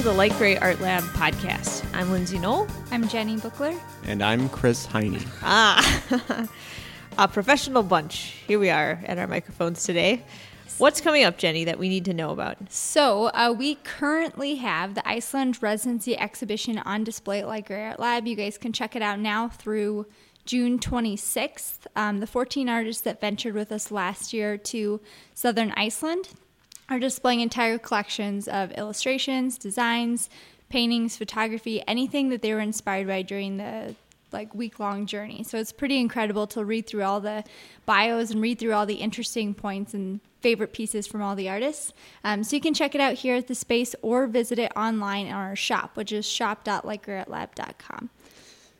to the Light Grey Art Lab podcast. I'm Lindsay Nohl. I'm Jenny Bookler. And I'm Chris Heine. Ah, a professional bunch. Here we are at our microphones today. What's coming up, Jenny, that we need to know about? So, uh, we currently have the Iceland Residency Exhibition on display at Light Grey Art Lab. You guys can check it out now through June 26th. Um, the 14 artists that ventured with us last year to southern Iceland are displaying entire collections of illustrations, designs, paintings, photography, anything that they were inspired by during the like week long journey. So it's pretty incredible to read through all the bios and read through all the interesting points and favorite pieces from all the artists. Um, so you can check it out here at the space or visit it online in our shop, which is shop.lightgrayartlab.com.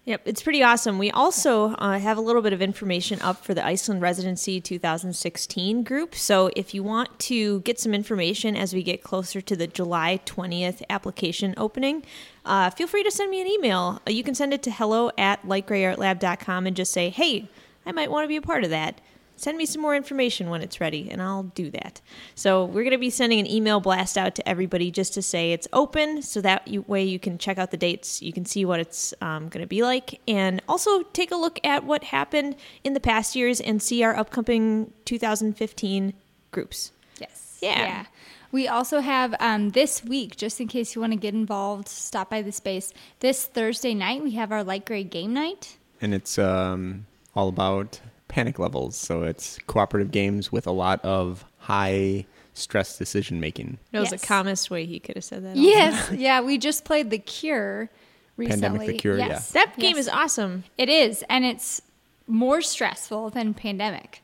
Yep, it's pretty awesome. We also uh, have a little bit of information up for the Iceland Residency 2016 group. So if you want to get some information as we get closer to the July 20th application opening, uh, feel free to send me an email. Uh, you can send it to hello at lightgrayartlab.com and just say, hey, I might want to be a part of that send me some more information when it's ready and I'll do that. So we're going to be sending an email blast out to everybody just to say it's open so that you, way you can check out the dates, you can see what it's um, going to be like, and also take a look at what happened in the past years and see our upcoming 2015 groups. Yes. Yeah. Yeah. We also have um, this week, just in case you want to get involved, stop by the space. This Thursday night, we have our light gray game night. And it's um, all about panic levels. So it's cooperative games with a lot of high stress decision making. That was Yes. the calmest way he could have said that. Yes. yeah. We just played The Cure recently. Pandemic The Cure, yes. That game Yes. is awesome. It is. And it's more stressful than Pandemic.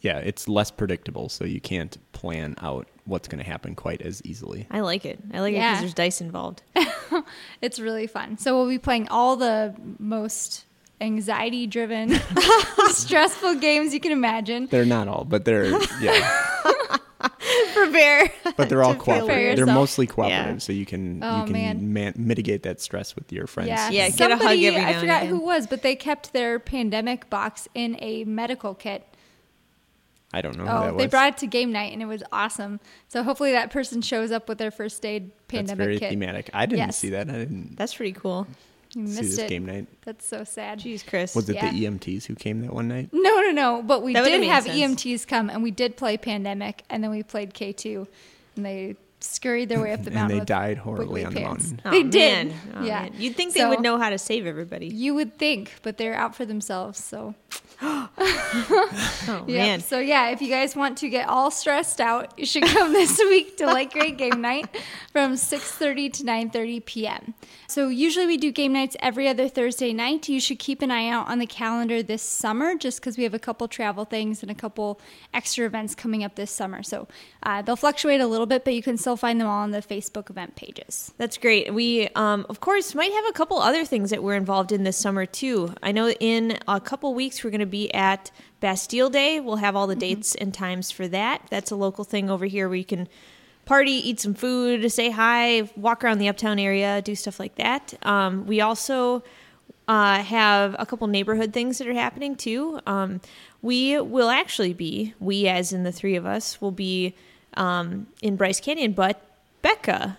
Yeah, it's less predictable, so you can't plan out what's going to happen quite as easily. I like it. I like it because there's dice involved. It's really fun. So we'll be playing all the most anxiety driven, stressful games you can imagine. They're not all, but they're yeah, Prepare. but they're all cooperative. They're mostly cooperative, Yeah. so you can Oh, you can man. man- mitigate that stress with your friends. Yeah, Yeah, get a hug Somebody, every now I and forgot again. who was, but they kept their pandemic box in a medical kit. I don't know who Oh, that was. they brought it to game night, and it was awesome. So hopefully that person shows up with their first aid That's pandemic very kit. thematic. I didn't Yes. see that. I didn't That's pretty cool. You see missed this it. game night. That's so sad. Jeez, Chris. Was it Yeah. the EMTs who came that one night? No, no, no. But we That would've did made have sense. EMTs come, and we did play pandemic, and then we played K two, and they scurried their way up the And mountain. they died horribly on the pants. mountain. Oh, they did. Oh, yeah. man. You'd think they would know how to save everybody. You would think, but they're out for themselves. So Oh, yeah. man. So yeah, if you guys want to get all stressed out, you should come this week to Light Grey Game Night from 6:30 to 9:30 p.m. So usually we do game nights every other Thursday night. You should keep an eye out on the calendar this summer, just because we have a couple travel things and a couple extra events coming up this summer. So uh, they'll fluctuate a little bit, but you can still find them all on the Facebook event pages. That's great. We, um, of course, might have a couple other things that we're involved in this summer too. I know in a couple weeks we're going to be at Bastille Day. We'll have all the dates and times for that. That's a local thing over here where you can party, eat some food, say hi, walk around the uptown area, do stuff like that. Um, we also uh, have a couple neighborhood things that are happening too. Um, we will actually be, we as in the three of us, will be um, in Bryce Canyon, but Becca,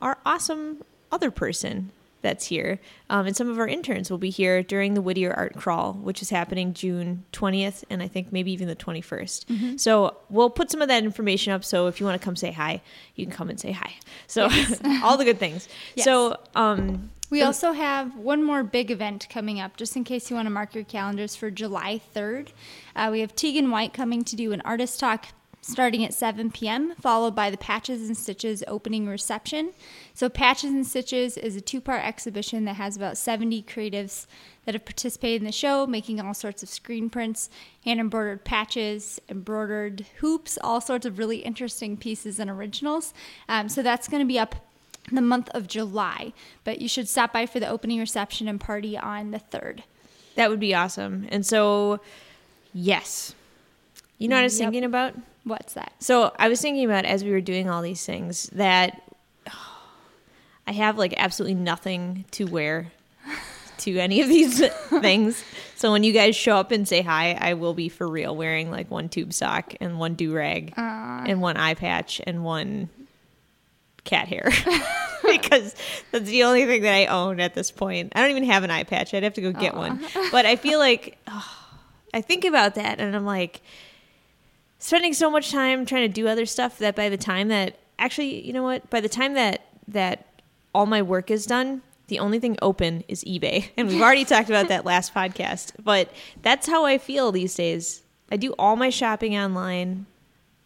our awesome other person that's here, um, and some of our interns will be here during the Whittier Art Crawl, which is happening June 20th and I think maybe even the 21st. So we'll put some of that information up. So if you want to come say hi, you can come and say hi. So all the good things. Yes. So um, We also have one more big event coming up, just in case you want to mark your calendars for July 3rd. Uh, we have Teagan White coming to do an artist talk starting at 7 p.m., followed by the Patches and Stitches opening reception. So, Patches and Stitches is a two part exhibition that has about 70 creatives that have participated in the show, making all sorts of screen prints, hand embroidered patches, embroidered hoops, all sorts of really interesting pieces and originals. Um, so, that's going to be up the month of July, but you should stop by for the opening reception and party on the 3rd. that would be awesome. And so, yes. You know what I was Yep. thinking about? What's that? So I was thinking about as we were doing all these things that I have like absolutely nothing to wear to any of these things. So when you guys show up and say hi, I will be for real wearing like one tube sock and one do rag and one eye patch and one cat hair. because that's the only thing that I own at this point. I don't even have an eye patch. I'd have to go get one. But I feel like oh, I think about that and I'm like spending so much time trying to do other stuff that by the time that actually, you know what? By the time that that all my work is done, the only thing open is eBay. And we've already talked about that last podcast, but that's how I feel these days. I do all my shopping online.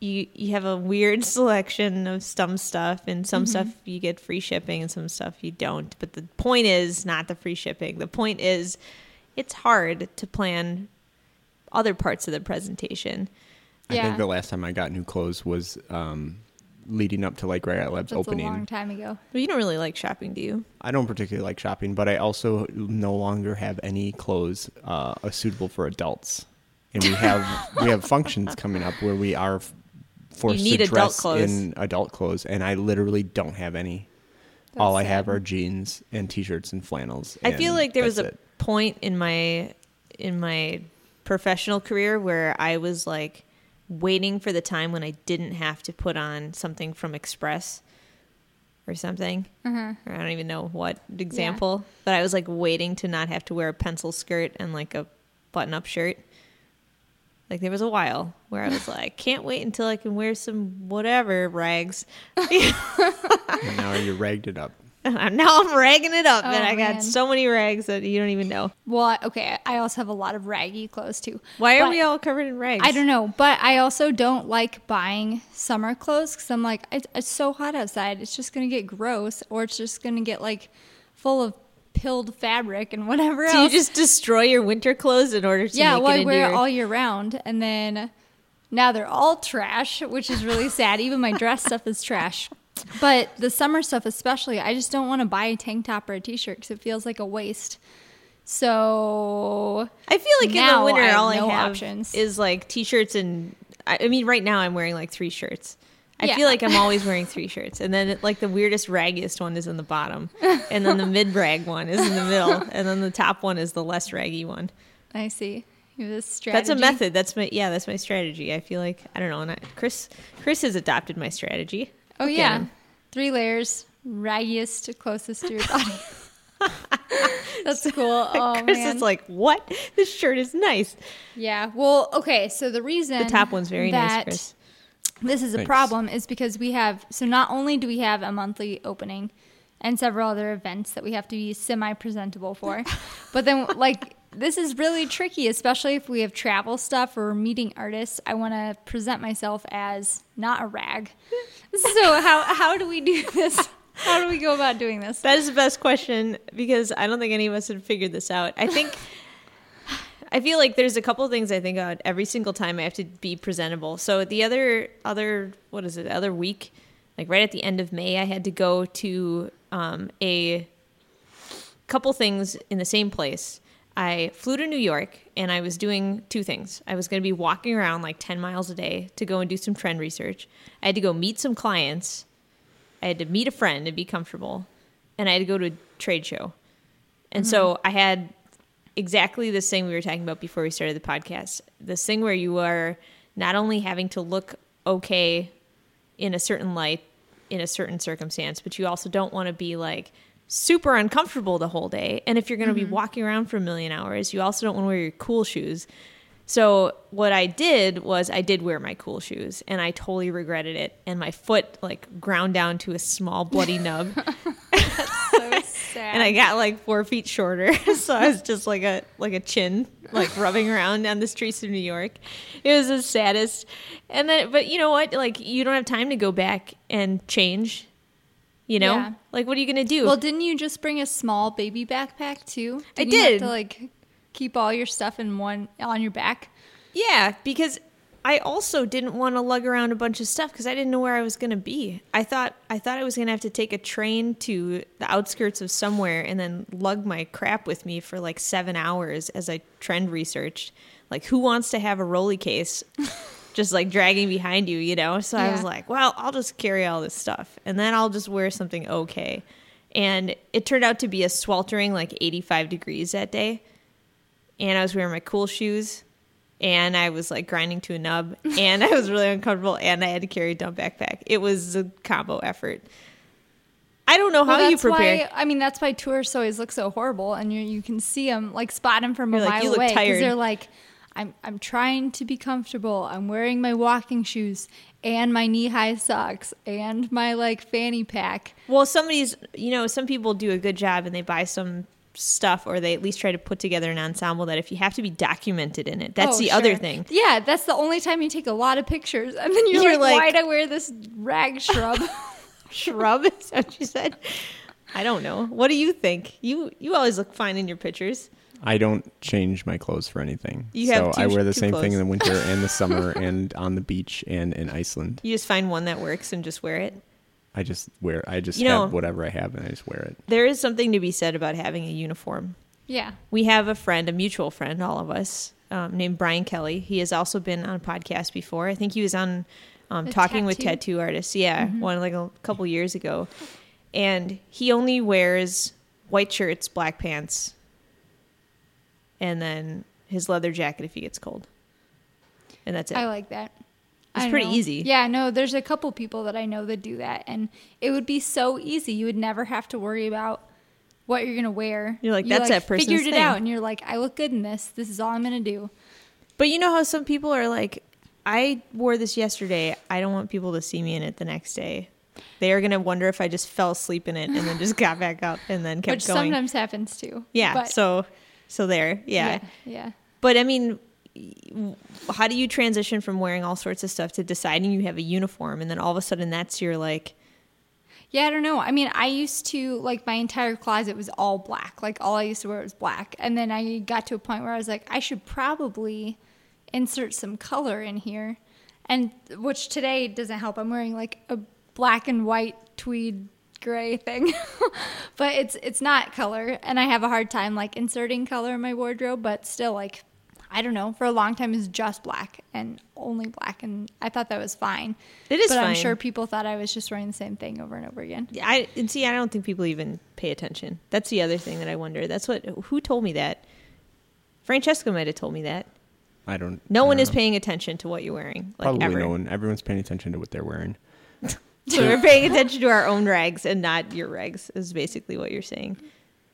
You you have a weird selection of some stuff and some mm-hmm. stuff you get free shipping and some stuff you don't. But the point is not the free shipping. The point is it's hard to plan other parts of the presentation. I Yeah. think the last time I got new clothes was um, leading up to like Riot Labs That's opening. a long time ago. But you don't really like shopping, do you? I don't particularly like shopping, but I also no longer have any clothes uh, suitable for adults, and we have we have functions coming up where we are f- forced need to adult dress clothes. in adult clothes, and I literally don't have any. All I That's have are jeans and t-shirts and flannels. I feel like there was a it. point in my in my professional career where I was like waiting for the time when I didn't have to put on something from Express or something. Mm-hmm. Or I don't even know what example, but I was like waiting to not have to wear a pencil skirt and like a button-up shirt. Like there was a while where I was like, can't wait until I can wear some whatever rags. And now you ragged it up. Now I'm ragging it up, Oh, and I got so many rags that you don't even know. Well, okay, I also have a lot of raggy clothes too. Why are we all covered in rags? I don't know, but I also don't like buying summer clothes because I'm like, it's, it's so hot outside. It's just gonna get gross, or it's just gonna get like full of pilled fabric and whatever So you just destroy your winter clothes in order to yeah, make well, I wear your... it all year round, and then now they're all trash, which is really sad. Even my dress stuff is trash. But the summer stuff, especially, I just don't want to buy a tank top or a t-shirt because it feels like a waste. So I feel like in the winter, I all I have options. is like t-shirts and. I mean, right now I'm wearing like three shirts. I Yeah. feel like I'm always wearing three shirts, and then like the weirdest, raggiest one is in the bottom, and then the mid rag one is in the middle, and then the top one is the less raggy one. I see. You this strategy. That's a method. That's my yeah. That's my strategy. I feel like I don't know. And I, Chris, Chris has adopted my strategy. Oh Look yeah, three layers, raggiest closest to your body. That's cool. Oh Chris man. is like, what? This shirt is nice. yeah. Well, okay. So the reason The top one's very nice, Chris. This is a Thanks. problem is because we have so not only do we have a monthly opening and several other events that we have to be semi presentable for, but then like this is really tricky, especially if we have travel stuff or meeting artists. I want to present myself as not a rag. So how how do we do this? How do we go about doing this? That is the best question because I don't think any of us had figured this out. I think I feel like there's a couple things I think about every single time I have to be presentable. So the other other what is it? The other week, like right at the end of May, I had to go to um, a couple things in the same place. I flew to New York and I was doing two things. I was going to be walking around like 10 miles a day to go and do some trend research. I had to go meet some clients. I had to meet a friend and be comfortable. And I had to go to a trade show. And so mm-hmm. I had exactly this thing we were talking about before we started the podcast. This thing where you are not only having to look okay in a certain light in a certain circumstance, but you also don't want to be like super uncomfortable the whole day. And if you're going to be mm-hmm. walking around for a million hours, you also don't want to wear your cool shoes. So what I did was I did wear my cool shoes and I totally regretted it and my foot like ground down to a small bloody nub That's So sad. and I got like four feet shorter, so I was just like a like a chin, like rubbing around on the streets of New York. It was the saddest. And then, but you know what? Like you don't have time to go back and change. You know, Yeah. like what are you gonna do? well, didn't you just bring a small baby backpack too? I you have did. to like keep all your stuff in one on your back. Yeah, because I also didn't want to lug around a bunch of stuff because I didn't know where I was going to be. I thought I thought I was going to have to take a train to the outskirts of somewhere and then lug my crap with me for like seven hours as I trend researched. Like, who wants to have a rolly case just like dragging behind you, you know? So I was like, well, I'll just carry all this stuff and then I'll just wear something okay. And it turned out to be a sweltering like 85 degrees that day and I was wearing my cool shoes, and I was like grinding to a nub, and I was really uncomfortable, and I had to carry a dump backpack. It was a combo effort. I don't know how Well, you prepare. Why, I mean, that's why tourists always look so horrible, and you you can see them like spot them from You're a like, mile "You look away because tired." they're like, I'm I'm trying to be comfortable. I'm wearing my walking shoes and my knee high socks and my like fanny pack. Well, somebody's, you know, some people do a good job and they buy some stuff or they at least try to put together an ensemble that if you have to be documented in it, that's Oh, the other thing. Yeah, that's the only time you take a lot of pictures, and then you're, You're like, like- why'd I wear this rag shrub? Shrub, is what you said? I don't know. What do you think? You you always look fine in your pictures. I don't change my clothes for anything. You so have two- I wear the two same thing in the winter and the summer and on the beach and in Iceland. You just find one that works and just wear it. I just wear I just You know- have whatever I have and I just wear it. There is something to be said about having a uniform. yeah, We have a friend, a mutual friend, all of us, um, named Brian Kelly. He has also been on a podcast before. I think he was on um, The Talking with tattoo? Tattoo Artists. Yeah, one like a couple years ago. And he only wears white shirts, black pants, and then his leather jacket if he gets cold. And that's it. I like that. It's pretty know. easy. Yeah, no, there's a couple people that I know that do that, and it would be so easy. You would never have to worry about what you're gonna wear. You're like, You, "That's that person's Figured it thing." out, and you're like, I look good in this. This is all I'm gonna do. But you know how some people are like, I wore this yesterday. I don't want people to see me in it the next day. They are going to wonder if I just fell asleep in it and then just got back up and then kept Which going. sometimes happens too. yeah. So, so there. Yeah. yeah, yeah. But I mean, how do you transition from wearing all sorts of stuff to deciding you have a uniform and then all of a sudden that's your like, Yeah, I don't know. I mean, I used to like my entire closet was all black. Like all I used to wear was black. And then I got to a point where I was like, I should probably insert some color in here. And which today doesn't help. I'm wearing like a black and white tweed gray thing. but it's it's not color and I have a hard time like inserting color in my wardrobe, but still like I don't know, for a long time it's just black and only black and I thought that was fine. It is But I'm sure people thought I was just wearing the same thing over and over again. Yeah, I and see. I don't think people even pay attention. That's the other thing that I wonder. That's what who told me that. Francesca might have told me that. I don't No I one don't is know. paying attention to what you're wearing. Like Probably ever. no one. Everyone's paying attention to what they're wearing. So we're paying attention to our own rags and not your rags. Is basically what you're saying.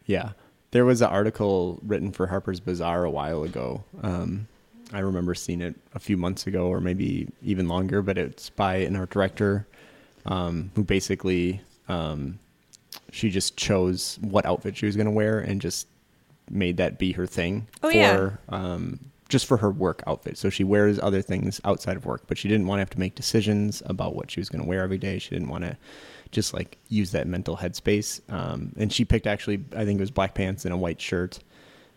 Yeah. There was an article written for Harper's Bazaar a while ago. Um, I remember seeing it a few months ago or maybe even longer, but it's by an art director um, who basically um, she just chose what outfit she was going to wear and just made that be her thing Oh, for yeah. um, just for her work outfit. So she wears other things outside of work, but she didn't want to have to make decisions about what she was going to wear every day. She didn't want to just like use that mental headspace. Um, and she picked actually, I think it was black pants and a white shirt.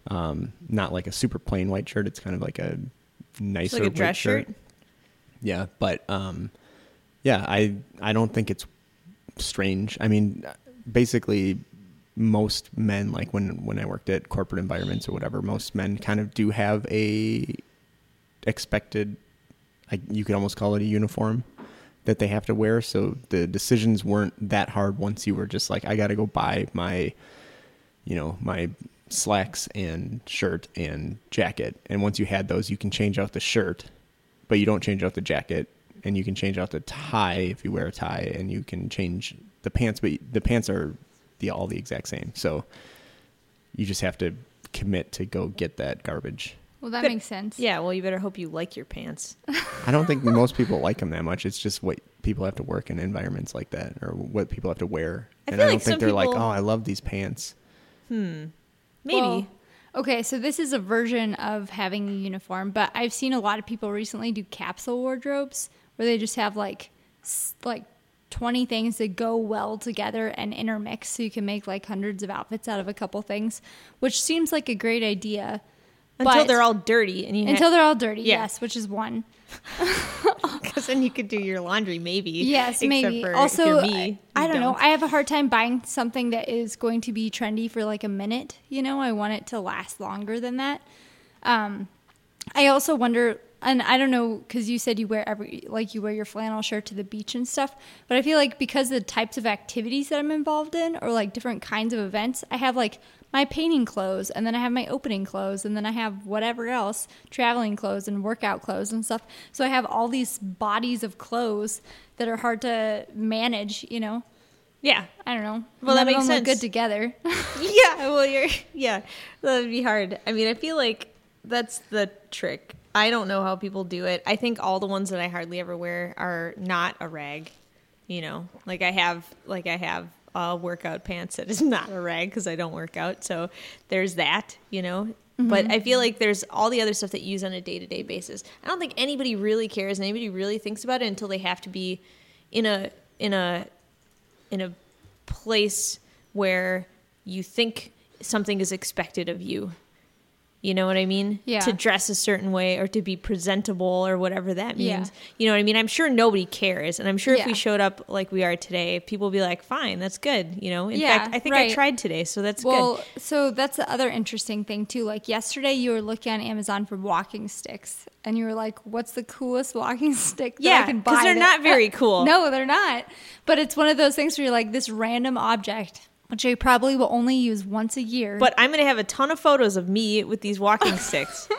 Um, not like a super plain white shirt. It's kind of like a nicer like a dress shirt. Yeah, but um, yeah, I I don't think it's strange. I mean, basically, most men like when when I worked at corporate environments or whatever, most men kind of do have a expected, like you could almost call it a uniform that they have to wear. So the decisions weren't that hard once you were just like, I got to go buy my, you know, my slacks and shirt and jacket. And once you had those, you can change out the shirt, but you don't change out the jacket. And you can change out the tie if you wear a tie, and you can change the pants, but the pants are the all the exact same. So you just have to commit to go get that garbage. Well, that Good. makes sense. Yeah. Well, you better hope you like your pants. I don't think most people like them that much. It's just what people have to work in environments like that, or what people have to wear. I and feel I don't like think they're like, "Oh, I love these pants." Hmm. Maybe. Well, okay, so this is a version of having a uniform, but I've seen a lot of people recently do capsule wardrobes where they just have like like 20 things that go well together and intermix so you can make like hundreds of outfits out of a couple things, which seems like a great idea. until they're all dirty and you until they're all dirty, Yeah. yes, which is one. because then you could do your laundry maybe. Yes, maybe. Also, me, I, I you don't know. I have a hard time buying something that is going to be trendy for like a minute. You know, I want it to last longer than that. Um, I also wonder, and I don't know, because you said you wear every like you wear your flannel shirt to the beach and stuff. But I feel like because of the types of activities that I'm involved in, or like different kinds of events, I have like my painting clothes, and then I have my opening clothes, and then I have whatever else, traveling clothes and workout clothes and stuff. So I have all these bodies of clothes that are hard to manage, you know. Yeah. I don't know. Well, that None of makes sense. good together. yeah, well, you're yeah, that would be hard. I mean, I feel like that's the trick. I don't know how people do it. I think all the ones that I hardly ever wear are not a rag. You know, like I have, like I have uh, workout pants that is not a rag because I don't work out. So there's that. You know. But I feel like there's all the other stuff that you use on a day to day basis. I don't think anybody really cares and anybody really thinks about it until they have to be in a in a in a place where you think something is expected of you. You know what I mean? Yeah. To dress a certain way or to be presentable or whatever that means. Yeah. You know what I mean? I'm sure nobody cares. And I'm sure if we showed up like we are today, people would be like, fine, that's good. You know? In Yeah, fact, I think I tried today, so that's good. well, good. so that's the other interesting thing too. Like yesterday, you were looking on Amazon for walking sticks, and you were like, "What's the coolest walking stick that I Yeah, can buy?" 'cause they're that- not very cool. no, they're not. But it's one of those things where you're like, this random object, which I probably will only use once a year. But I'm going to have a ton of photos of me with these walking sticks.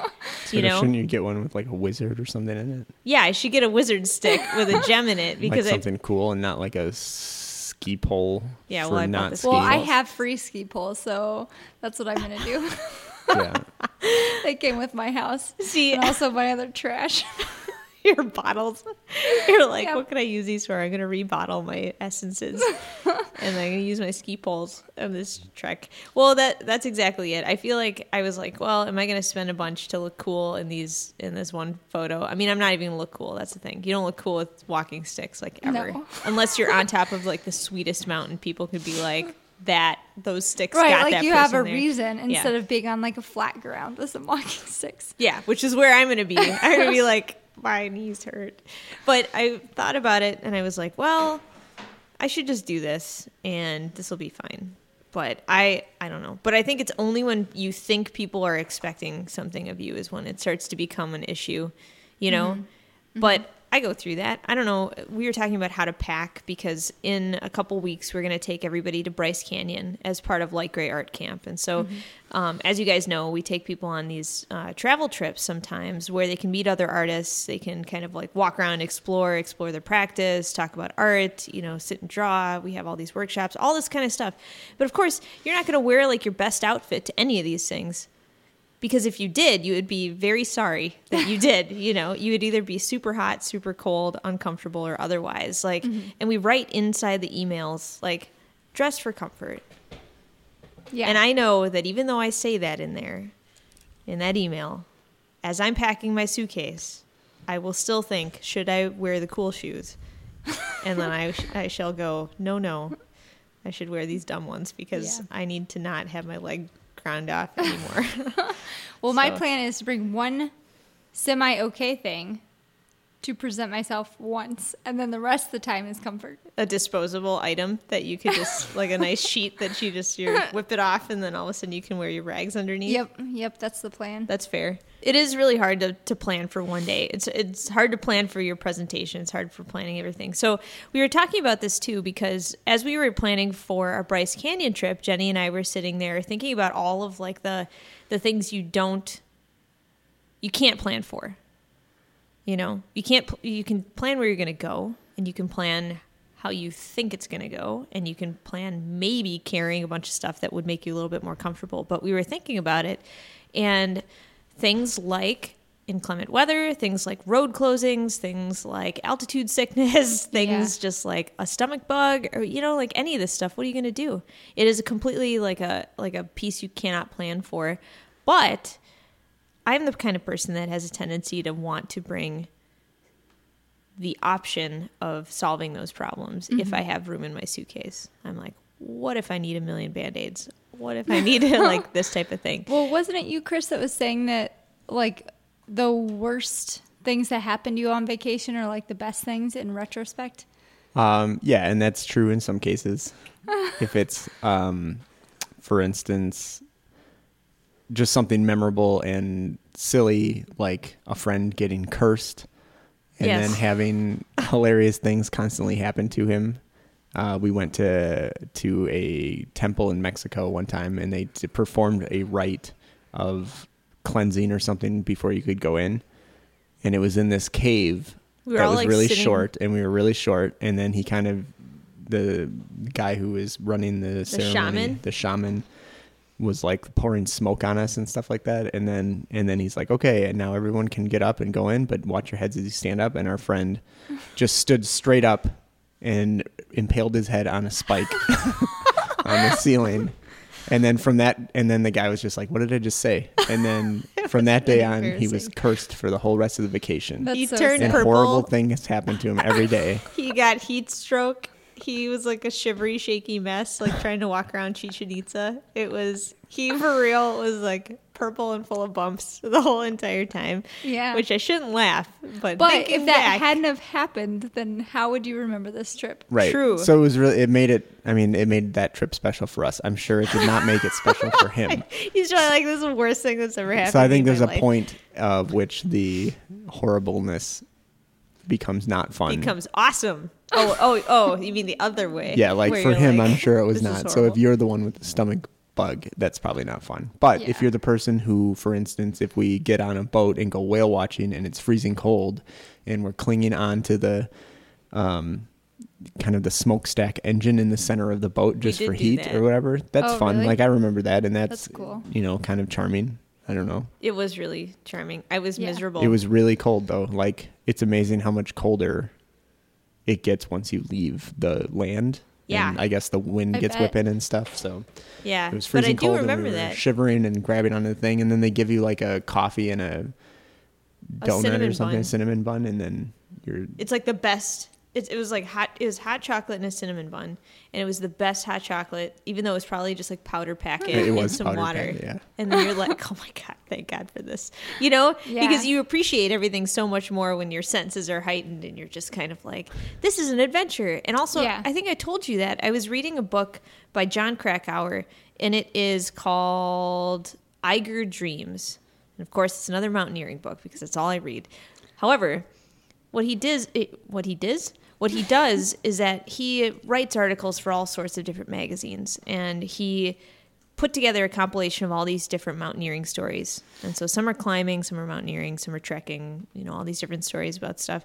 So you know? shouldn't you get one with like a wizard or something in it? Yeah, I should get a wizard stick with a gem in it because like I something cool and not like a ski pole. Yeah, for well, I bought not this- well, I have free ski poles, so that's what I'm gonna do. Yeah. they came with my house, see and also my other trash. your bottles. You're like, Yep. what can I use these for? I'm gonna rebottle my essences, and I'm gonna use my ski poles on this trek. Well, that that's exactly it. I feel like I was like, well, am I gonna spend a bunch to look cool in these in this one photo? I mean, I'm not even gonna look cool. That's the thing. You don't look cool with walking sticks like ever, No. unless you're on top of like the sweetest mountain. People could be like. That those sticks right, got like that you have a there. reason Yeah. instead of being on like a flat ground with some walking sticks. Yeah, which is where I'm going to be. I'm going to be like, my knees hurt. But I thought about it and I was like, well, I should just do this and this will be fine. But I I don't know. But I think it's only when you think people are expecting something of you is when it starts to become an issue, you know? Mm-hmm. But mm-hmm. I go through that. I don't know. We were talking about how to pack because in a couple weeks we're going to take everybody to Bryce Canyon as part of Light Grey Art Camp. And so, um, as you guys know, we take people on these uh, travel trips sometimes where they can meet other artists. They can kind of like walk around, explore, explore their practice, talk about art, you know, sit and draw. We have all these workshops, all this kind of stuff. But of course, you're not going to wear like your best outfit to any of these things because if you did, you would be very sorry that you did. You know, you would either be super hot, super cold, uncomfortable, or otherwise. Like, mm-hmm. and we write inside the emails like, dress for comfort. Yeah, And I know that even though I say that in there, in that email, as I'm packing my suitcase, I will still think, should I wear the cool shoes? and then I, sh- I shall go, no, no, I should wear these dumb ones because Yeah. I need to not have my leg ground off anymore. Well, my plan is to bring one semi okay thing to present myself once, and then the rest of the time is comfort. a disposable item that you could just like a nice sheet that you just you whip it off and then all of a sudden you can wear your rags underneath. Yep, yep, that's the plan. That's fair. It is really hard to, to plan for one day. It's it's hard to plan for your presentation. It's hard for planning everything. So we were talking about this too because as we were planning for our Bryce Canyon trip, Jenny and I were sitting there thinking about all of like the the things you don't you can't plan for. You know, you can't you can plan where you're going to go and you can plan how you think it's going to go and you can plan maybe carrying a bunch of stuff that would make you a little bit more comfortable. But we were thinking about it and things like inclement weather, things like road closings, things like altitude sickness, things Yeah. just like a stomach bug or you know like any of this stuff. What are you going to do? It is a completely like a like a piece you cannot plan for. But I'm the kind of person that has a tendency to want to bring the option of solving those problems if mm-hmm. I have room in my suitcase. I'm like, what if I need a million band-aids? What if I need like this type of thing? Well, wasn't it you, Chris, that was saying that like the worst things that happened to you on vacation are like the best things in retrospect? Um, yeah, and that's true in some cases. if it's, um, for instance, just something memorable and silly, like a friend getting cursed, and Yes. then having hilarious things constantly happen to him. Uh, we went to to a temple in Mexico one time, and they t- performed a rite of cleansing or something before you could go in, and it was in this cave We that was like, really sitting- short, and we were really short, and then he kind of the guy who was running the, ceremony, shaman? the shaman was like pouring smoke on us and stuff like that. And then and then he's like okay and now everyone can get up and go in but watch your heads as you stand up. And our friend just stood straight up and impaled his head on a spike on the ceiling and then from that and then the guy was just like what did i just say and then from that day on he was cursed for the whole rest of the vacation That's He so turned sad. and purple. horrible things happened to him every day he got heat stroke. He was like a shivery, shaky mess, like trying to walk around Chichen Itza. It was he for real was like purple and full of bumps the whole entire time. Yeah. which I shouldn't laugh, but But if that back, hadn't have happened, then how would you remember this trip? Right. True. So it was really it made it I mean, it made that trip special for us. I'm sure it did not make it special for him. he's probably like, "This is the worst thing that's ever happened." So I think there's a life." point of which the horribleness becomes not fun. becomes awesome. Oh, oh, oh! You mean the other way? yeah, like for him like, I'm sure it was not. So if you're the one with the stomach bug, that's probably not fun. But if you're the person who, for instance, if we get on a boat and go whale watching and it's freezing cold and we're clinging on to the um kind of the smokestack engine in the center of the boat just for heat that. or whatever. That's Oh, fun. really? Like I remember that and that's, That's cool. you know, kind of charming. I don't know. it was really charming. I was Yeah. miserable. It was really cold though. Like it's amazing how much colder it gets once you leave the land. Yeah. And I guess the wind I gets bet. whipping and stuff. So yeah, it was but I freezing do cold remember and we were that. shivering and grabbing onto the thing and then they give you like a coffee and a A donut or something, a cinnamon bun and then you're It's like the best. It, it was like hot. It was hot chocolate and a cinnamon bun, and it was the best hot chocolate. Even though it was probably just like powder packet It and was some powder water. packet, yeah. And then you're like, oh my god, thank God for this. You know, Yeah. because you appreciate everything so much more when your senses are heightened and you're just kind of like, this is an adventure. And also, Yeah. I think I told you that I was reading a book by Jon Krakauer, and it is called Eiger Dreams. And of course, it's another mountaineering book because that's all I read. However, what he does, it, what he does, what he does is that he writes articles for all sorts of different magazines, and he put together a compilation of all these different mountaineering stories. And so some are climbing, some are mountaineering, some are trekking. You know, all these different stories about stuff.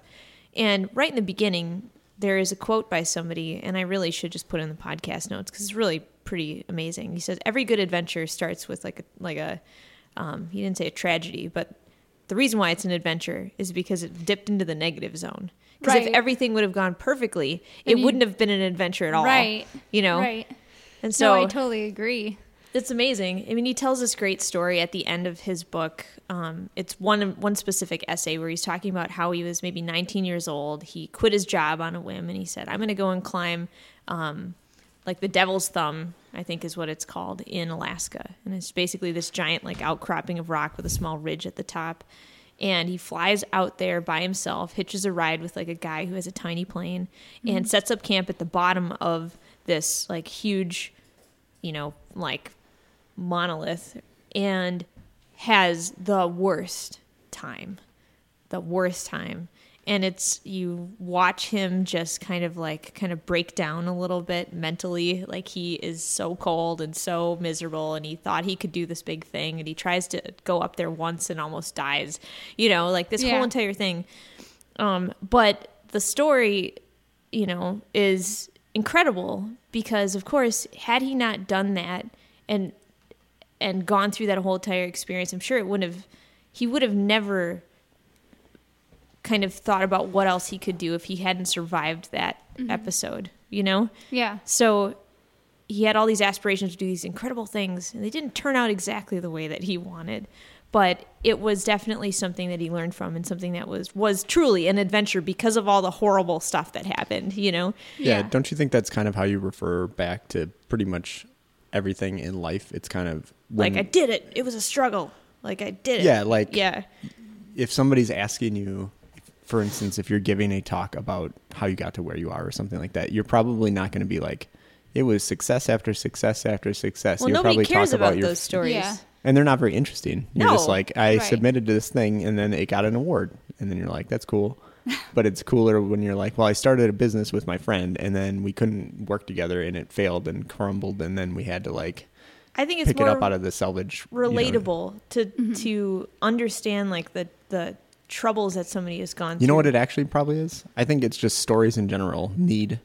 And right in the beginning, there is a quote by somebody, and I really should just put in the podcast notes because it's really pretty amazing. He says every good adventure starts with like a like a um, he didn't say a tragedy, but the reason why it's an adventure is because it dipped into the negative zone. Because if everything would have gone perfectly, it you- wouldn't have been an adventure at all. Right. You know. Right. And so no, I totally agree. it's amazing. I mean, he tells this great story at the end of his book. Um, it's one one specific essay where he's talking about how he was maybe 19 years old. He quit his job on a whim, and he said, "I'm going to go and climb, um, like the Devil's Thumb, I think is what it's called in Alaska, and it's basically this giant like outcropping of rock with a small ridge at the top." And he flies out there by himself, hitches a ride with like a guy who has a tiny plane, and mm-hmm. sets up camp at the bottom of this like huge you know, like monolith and has the worst time. The worst time. And it's you watch him just kind of like kind of break down a little bit mentally. Like he is so cold and so miserable and he thought he could do this big thing and he tries to go up there once and almost dies. You know, like this Yeah. whole entire thing. Um, but the story, you know, is incredible because, of course, had he not done that and and gone through that whole entire experience, I'm sure it wouldn't have. He would have never kind of thought about what else he could do if he hadn't survived that mm-hmm. episode. You know, Yeah. so he had all these aspirations to do these incredible things, and they didn't turn out exactly the way that he wanted. But it was definitely something that he learned from, and something that was was truly an adventure because of all the horrible stuff that happened. You know, yeah. Yeah. Don't you think that's kind of how you refer back to pretty much everything in life? It's kind of when, like I did it. It was a struggle. Like I did it. Yeah, like- yeah, if somebody's asking you, for instance, if you're giving a talk about how you got to where you are or something like that, you're probably not going to be like, it was success after success after success. Well, You'll nobody probably cares talk about, about your, those stories. Yeah. and they're not very interesting. You're just like, I right. submitted to this thing and then it got an award, and then you're like, that's cool. but it's cooler when you're like, well, I started a business with my friend, and then we couldn't work together, and it failed and crumbled, and then we had to like I think it's pick it up out of the salvage. you know. relatable to mm-hmm. to understand like the the troubles that somebody has gone through. You know what it actually probably is? I think it's just stories in general need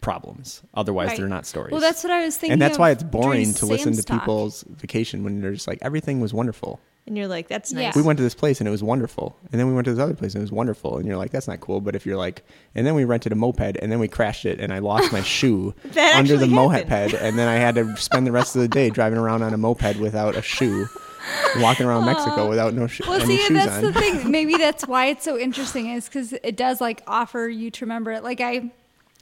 problems. Otherwise, Right. they're not stories. Well, that's what I was thinking. and that's of why it's boring to listen to talk. people's vacation when they're just like everything was wonderful. And you're like, that's Yeah. nice. We went to this place and it was wonderful, and then we went to this other place and it was wonderful, and you're like, that's not cool. But if you're like, and then we rented a moped and then we crashed it and I lost my shoe under the actually moped, and then I had to spend the rest of the day driving around on a moped without a shoe, walking around Mexico without no Well, see, shoes that's on. the thing. Maybe that's why it's so interesting is because it does like offer you to remember it. Like I,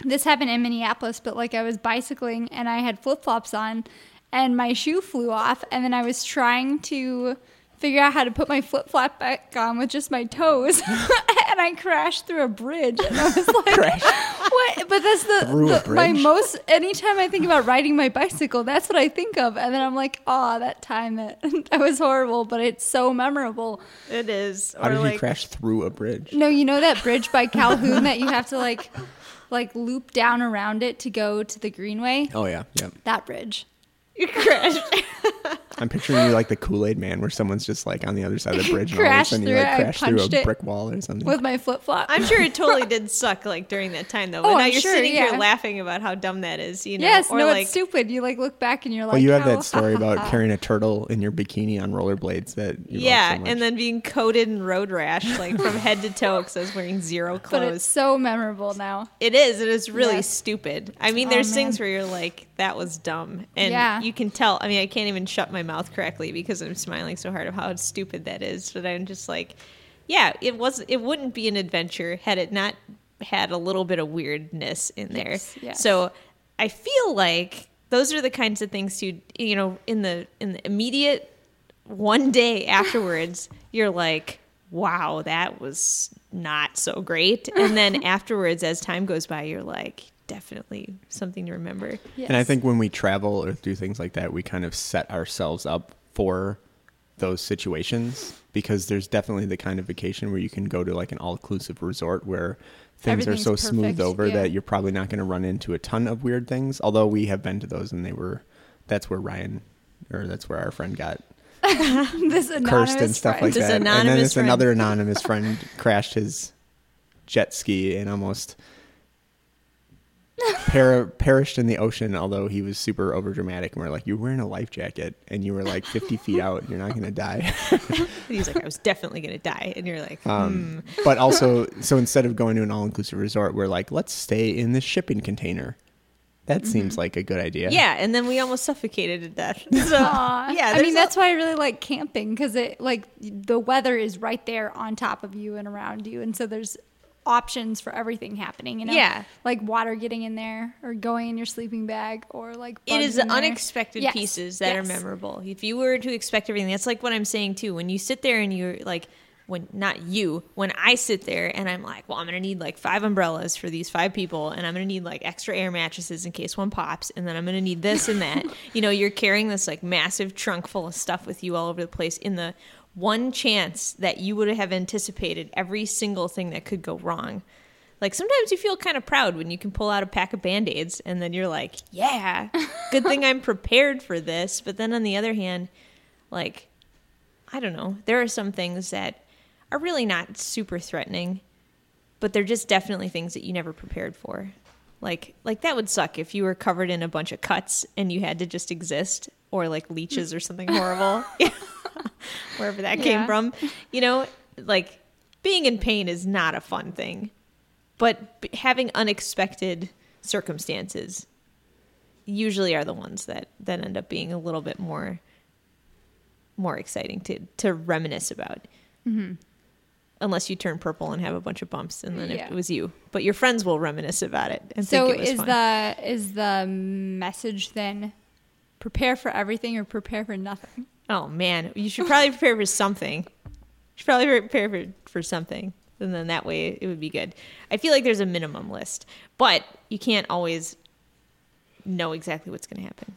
this happened in Minneapolis, but like I was bicycling and I had flip flops on, and my shoe flew off, and then I was trying to figure out how to put my flip flop back on with just my toes, and I crashed through a bridge, and I was like, what? But that's the, the my bridge? most. Anytime I think about riding my bicycle, that's what I think of, and then I'm like, oh, that time that that was horrible, but it's so memorable. It is. How or did like, you crash through a bridge? No, you know that bridge by Calhoun that you have to like like loop down around it to go to the Greenway? Oh yeah, yeah. That bridge. You crashed. I'm picturing you like the Kool Aid Man, where someone's just like on the other side of the bridge, and all of a Crashed sudden you through like crash through a brick wall or something. With my flip flop. I'm sure it totally did suck like during that time though. But Oh, now I'm you're sure, sitting yeah. here laughing about how dumb that is, you know. Yes, or no, like it's stupid. You like look back and you're like, well, you have how- that story about carrying a turtle in your bikini on rollerblades that you love yeah, so much. and then being coated in road rash like from head to toe because I was wearing zero clothes. But clothes. it's so memorable now. It is. It is really Yes. stupid. I mean, Oh, there's man. things where you're like, that was dumb. And Yeah. you can tell. I mean, I can't even shut my mouth correctly because I'm smiling so hard of how stupid that is. But I'm just like, yeah, it was. It wouldn't be an adventure had it not had a little bit of weirdness in there. Yes, yes. So I feel like those are the kinds of things you you know in the in the immediate one day afterwards you're like wow that was not so great and then afterwards as time goes by you're like definitely something to remember And I think when we travel or do things like that, we kind of set ourselves up for those situations because there's definitely the kind of vacation where you can go to like an all-inclusive resort where things are Everything's so smoothed perfect, over yeah. that you're probably not going to run into a ton of weird things. Although we have been to those and they were that's where Ryan or that's where our friend got this anonymous cursed and stuff friend. like This that. And then anonymous this friend. another anonymous friend crashed his jet ski and almost per- perished in the ocean. Although he was super over dramatic, and we're like, "You're wearing a life jacket, and you were like 50 feet out. You're not going to die." he's like i was definitely gonna die and you're like Um, but also, so instead of going to an all-inclusive resort, we're like, "Let's stay in this shipping container." That seems like a good idea. yeah and then we almost suffocated to death so yeah I mean a- that's why I really like camping because it like the weather is right there on top of you and around you, and so there's options for everything happening. You know, Yeah. like water getting in there or going in your sleeping bag or like it is the there. unexpected Yes, pieces that yes. are memorable. If you were to expect everything, that's like what I'm saying too. When you sit there and you're like, when not you, when I sit there and I'm like, well, I'm gonna need like five umbrellas for these five people, and I'm gonna need like extra air mattresses in case one pops, and then I'm gonna need this and that. you know, you're carrying this like massive trunk full of stuff with you all over the place in the one chance that you would have anticipated every single thing that could go wrong. Like sometimes you feel kind of proud when you can pull out a pack of band aids and then you're like, yeah, good thing I'm prepared for this. But then on the other hand, like, I don't know, there are some things that are really not super threatening, but they're just definitely things that you never prepared for. Like, like that would suck if you were covered in a bunch of cuts and you had to just exist, or like leeches or something horrible, wherever that came from. You know, like being in pain is not a fun thing but b- having unexpected circumstances usually are the ones that that end up being a little bit more more exciting to to reminisce about Mm-hmm. unless you turn purple and have a bunch of bumps and then Yeah. it was you but your friends will reminisce about it and So think it was is fun. the is the message then prepare for everything or prepare for nothing? oh man you should probably prepare for something you should probably prepare for, for something and then that way it would be good i feel like there's a minimum list but you can't always know exactly what's going to happen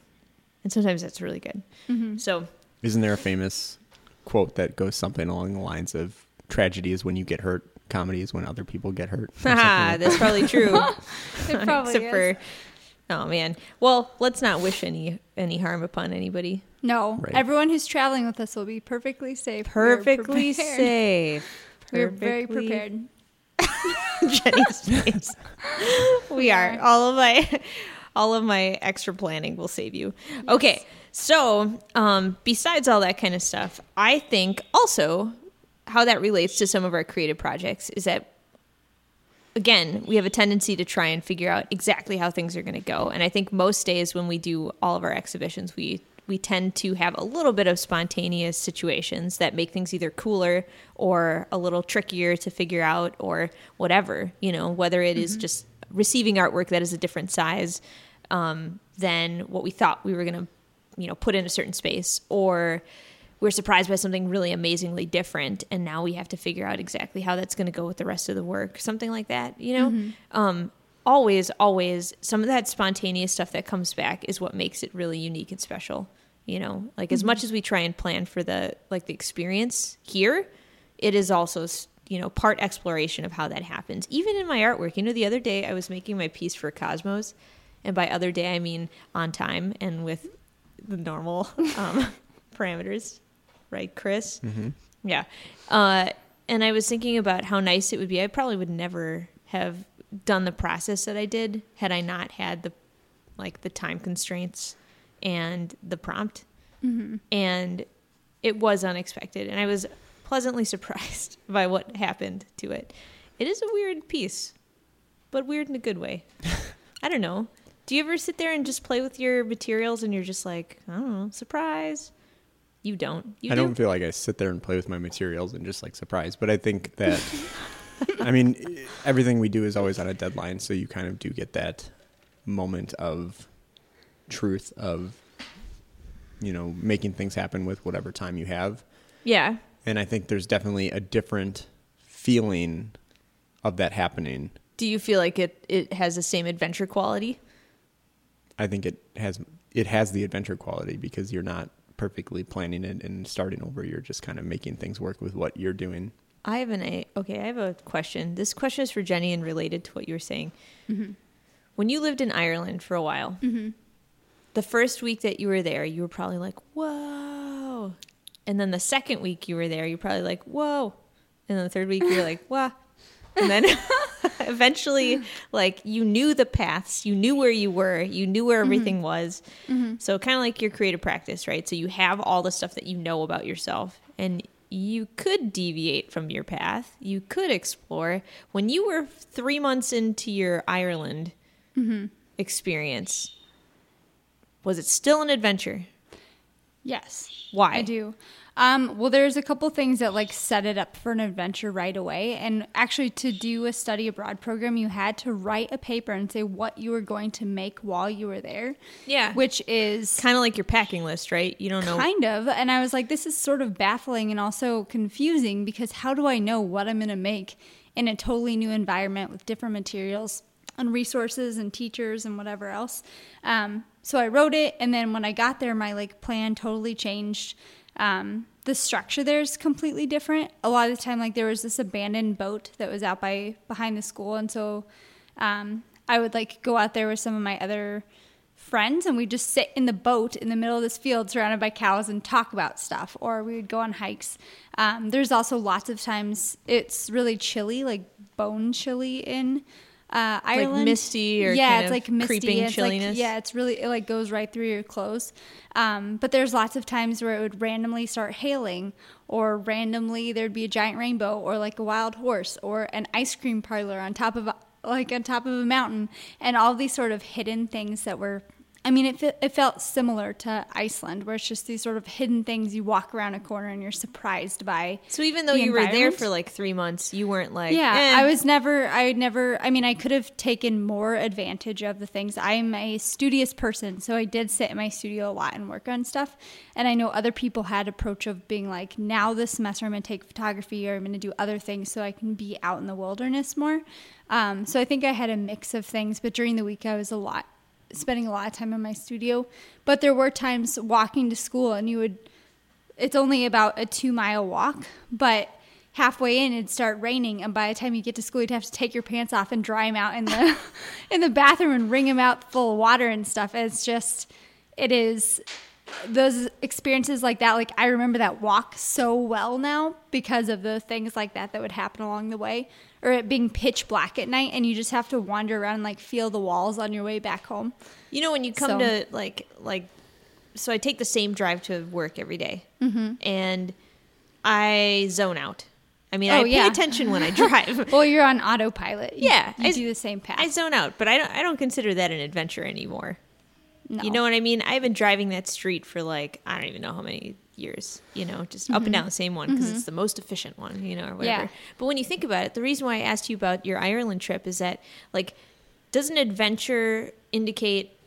and sometimes that's really good mm-hmm. so Isn't there a famous quote that goes something along the lines of "Tragedy is when you get hurt. Comedy is when other people get hurt." or something haha, like that's probably true It probably except is. for oh man well let's not wish any any harm upon anybody no, Right. everyone who's traveling with us will be perfectly safe. Perfectly prepared. safe We're very prepared. Jenny's face. We are. All of my all of my extra planning will save you. Okay. So, um, besides all that kind of stuff, I think also how that relates to some of our creative projects is that again, we have a tendency to try and figure out exactly how things are going to go. And I think most days when we do all of our exhibitions, we we tend to have a little bit of spontaneous situations that make things either cooler or a little trickier to figure out or whatever, you know, whether it is just receiving artwork that is a different size um, than what we thought we were going to, you know, put in a certain space or we're surprised by something really amazingly different and now we have to figure out exactly how that's going to go with the rest of the work something like that you know? Um, always always some of that spontaneous stuff that comes back is what makes it really unique and special you know? Like as much as we try and plan for the like the experience here it is also you know part exploration of how that happens. Even in my artwork you know the other day i was making my piece for cosmos and by other day i mean on time and with the normal um, parameters right chris? Yeah. Uh, and i was thinking about how nice it would be. I probably would never have done the process that i did had i not had the like the time constraints and the prompt. And it was unexpected and i was pleasantly surprised by what happened to it. It is a weird piece but weird in a good way. I don't know. Do you ever sit there and just play with your materials and you're just like i don't know surprise you don't you I do? don't feel like I sit there and play with my materials and just like surprise, but I think that I mean everything we do is always on a deadline, so you kind of do get that moment of truth of you know making things happen with whatever time you have. yeah And I think there's definitely a different feeling of that happening. do you feel like it it has the same adventure quality I think it has it has the adventure quality because you're not perfectly planning it and starting over. You're just kind of making things work with what you're doing. I have an a okay. I have a question. This question is for Jenny and related to what you were saying. Mm-hmm. When you lived in Ireland for a while, mm-hmm. the first week that you were there, you were probably like, "Whoa!" And then the second week you were there, you're probably like, "Whoa!" And then the third week you're like, "Wah!" And then eventually, like you knew the paths, you knew where you were, you knew where mm-hmm. everything was. Mm-hmm. So kind of like your creative practice, right? So you have all the stuff that you know about yourself, and you could deviate from your path. You could explore. When you were three months into your Ireland mm-hmm. experience, was it still an adventure? Yes. Why? I do. Um, well, there's a couple things that like set it up for an adventure right away. And actually, to do a study abroad program, you had to write a paper and say what you were going to make while you were there. Yeah. Which is Kind of like your packing list, right? You don't know. kind of. And I was like, this is sort of baffling and also confusing because how do I know what I'm going to make in a totally new environment with different materials and resources and teachers and whatever else? Um, so I wrote it, and then when I got there, my like plan totally changed. Um, the structure there is completely different. A lot of the time, like there was this abandoned boat that was out by behind the school, and so um, I would like go out there with some of my other friends and we'd just sit in the boat in the middle of this field surrounded by cows and talk about stuff or we would go on hikes um, there's also lots of times it's really chilly like bone chilly in uh, Ireland. misty or yeah, it's like misty. creeping it's chilliness? Like, yeah, it's really it like goes right through your clothes. Um, but there's lots of times where it would randomly start hailing, or randomly there'd be a giant rainbow, or like a wild horse, or an ice cream parlor on top of a, like on top of a mountain, and all these sort of hidden things that were. I mean, it, fe- it felt similar to Iceland, where it's just these sort of hidden things you walk around a corner and you're surprised by. So even though the you were there for like three months, you weren't like, Yeah, eh. I was never, I never, I mean, I could have taken more advantage of the things. I'm a studious person, so I did sit in my studio a lot and work on stuff. And I know other people had approach of being like, now this semester I'm going to take photography or I'm going to do other things so I can be out in the wilderness more. Um, so I think I had a mix of things, but during the week I was a lot, spending a lot of time in my studio. But there were times walking to school and you would, it's only about a two mile walk, but halfway in it'd start raining and by the time you get to school you'd have to take your pants off and dry them out in the in the bathroom and wring them out full of water and stuff it's just it is those experiences like that, like I remember that walk so well now because of the things like that that would happen along the way, or it being pitch black at night, and you just have to wander around and like feel the walls on your way back home. You know, when you come So- to like like, so I take the same drive to work every day, Mm-hmm. and I zone out. I mean, Oh, I pay yeah. attention when I drive. Well, you're on autopilot. You- Yeah, you I- do the same path. I zone out, but I don't. I don't consider that an adventure anymore. No. You know what I mean? I've been driving that street for like I don't even know how many years. You know, just up and mm-hmm. down the same one because mm-hmm. it's the most efficient one. You know, or whatever. Yeah. But when you think about it, the reason why I asked you about your Ireland trip is that like, does an adventure indicate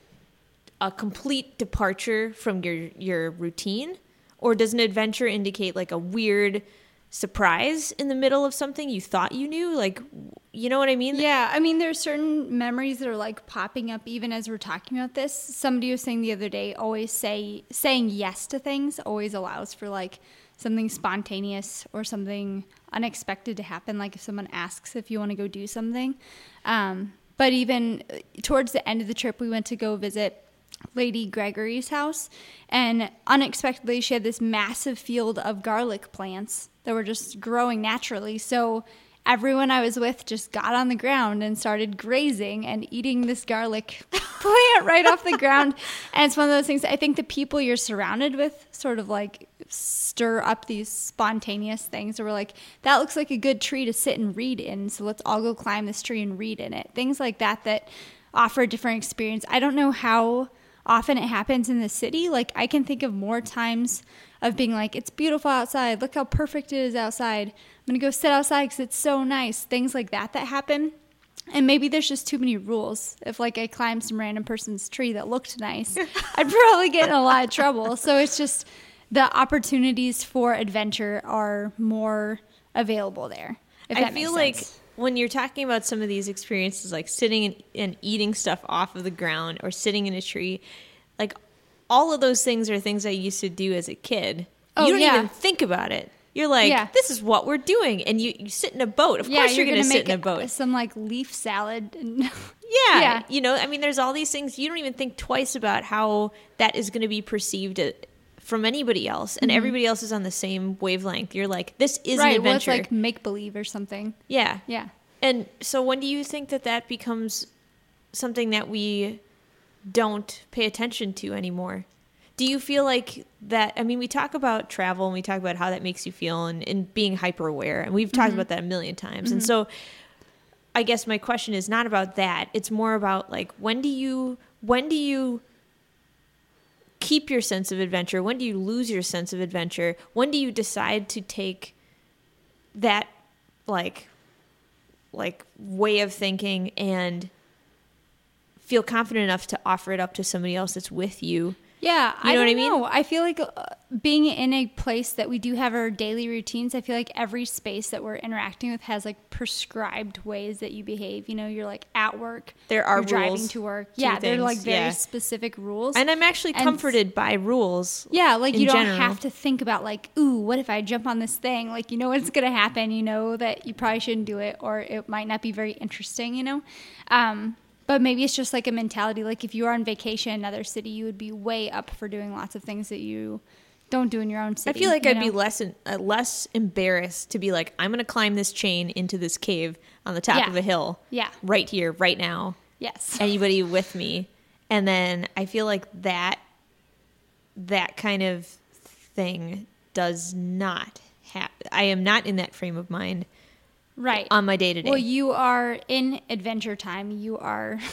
a complete departure from your your routine, or does an adventure indicate like a weird surprise in the middle of something you thought you knew? Like, you know what I mean? Yeah, I mean, there's certain memories that are like popping up even as we're talking about this. Somebody was saying the other day, always say saying yes to things always allows for like something spontaneous or something unexpected to happen. Like if someone asks if you want to go do something. Um, but even uh, towards the end of the trip, we went to go visit Lady Gregory's house, and unexpectedly, she had this massive field of garlic plants that were just growing naturally. So everyone I was with just got on the ground and started grazing and eating this garlic plant right off the ground. And it's one of those things I think the people you're surrounded with sort of like stir up these spontaneous things. Or we're like, that looks like a good tree to sit and read in. So let's all go climb this tree and read in it. Things like that that offer a different experience. I don't know how often it happens in the city. Like I can think of more times of being like, it's beautiful outside. Look how perfect it is outside. I'm gonna go sit outside because it's so nice. Things like that that happen. And maybe there's just too many rules. If like I climbed some random person's tree that looked nice, I'd probably get in a lot of trouble. So it's just the opportunities for adventure are more available there. If I feel like. When you're talking about some of these experiences, like sitting and, and eating stuff off of the ground or sitting in a tree, like all of those things are things I used to do as a kid. Oh, you don't yeah. even think about it. You're like, Yeah. this is what we're doing, and you, you sit in a boat. Of yeah, course, you're, you're going to sit in a boat. some like leaf salad and Yeah. Yeah. You know, I mean, there's all these things you don't even think twice about how that is going to be perceived uh, from anybody else, and everybody else is on the same wavelength. You're like, this is Mm-hmm. right. an Well, it's adventure. like make believe or something. yeah. Yeah. And so, when do you think that that becomes something that we don't pay attention to anymore? Do you feel like that? I mean, we talk about travel and we talk about how that makes you feel and, and being hyper aware, and we've talked about that a million times. And so, I guess my question is not about that. It's more about like when do you when do you keep your sense of adventure? When do you lose your sense of adventure? When do you decide to take that like like way of thinking and feel confident enough to offer it up to somebody else that's with you? Yeah, You I know what don't I mean? know. I feel like uh, being in a place that we do have our daily routines. I feel like every space that we're interacting with has like prescribed ways that you behave. You know, you're like at work. There are you're driving to work. to yeah, they're like very yeah. specific rules. And I'm actually And- comforted by rules. yeah, like you don't general. have to think about like, ooh, what if I jump on this thing? Like you know what's gonna happen. You know that you probably shouldn't do it, or it might not be very interesting. You know. Um, but maybe it's just like a mentality. Like if you are on vacation in another city, you would be way up for doing lots of things that you don't do in your own city. I feel like I'd be less uh, less embarrassed to be like, I'm going to climb this chain into this cave on the top Yeah. of a hill. Yeah. Right here, right now. Yes. Anybody with me, and then I feel like that that kind of thing does not happen. I am not in that frame of mind Right. on my day to day. Well, you are in adventure time. You are.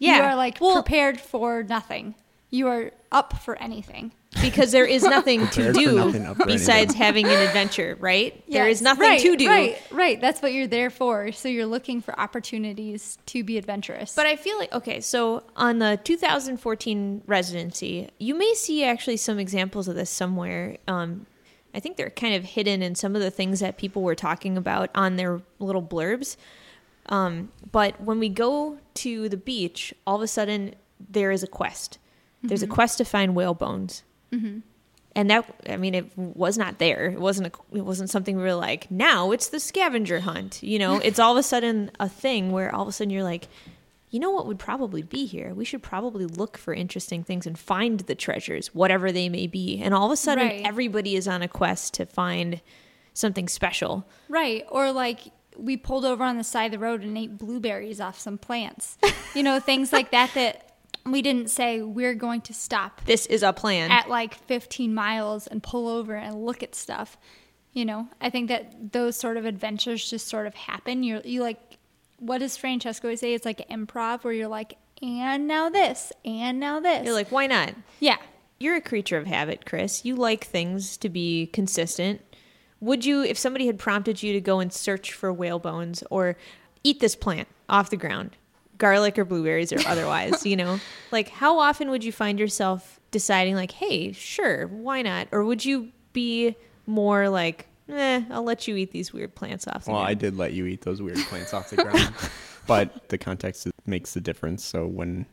Yeah. You are like Well- prepared for nothing. You are up for anything. because there is nothing to do nothing, besides having an adventure, right? there is nothing Right, to do. Right. Right. That's what you're there for. So you're looking for opportunities to be adventurous. But I feel like okay, so on the 2014 residency, you may see actually some examples of this somewhere. Um, I think they're kind of hidden in some of the things that people were talking about on their little blurbs. Um, but when we go to the beach, all of a sudden there is a quest. There's a quest to find whale bones. And that, I mean, it was not there. It wasn't. A, it wasn't something we were like. Now it's the scavenger hunt. You know, it's all of a sudden a thing where all of a sudden you're like, you know what would probably be here? We should probably look for interesting things and find the treasures, whatever they may be. And all of a sudden, Right. everybody is on a quest to find something special. Right. Or like we pulled over on the side of the road and ate blueberries off some plants. you know, things like that that we didn't say we're going to stop This is a plan. at like 15 miles and pull over and look at stuff. You know, I think that those sort of adventures just sort of happen. You're you like what does Francesca always say? It's like improv where you're like, and now this, and now this. You're like, why not? yeah. You're a creature of habit, Chris. You like things to be consistent. Would you, if somebody had prompted you to go and search for whale bones or eat this plant off the ground, garlic or blueberries or otherwise, you know, like how often would you find yourself deciding, like, hey, sure, why not? Or would you be more like, eh, I'll let you eat these weird plants off the Well, I did let you eat those weird plants off the ground, but the context makes the difference. So when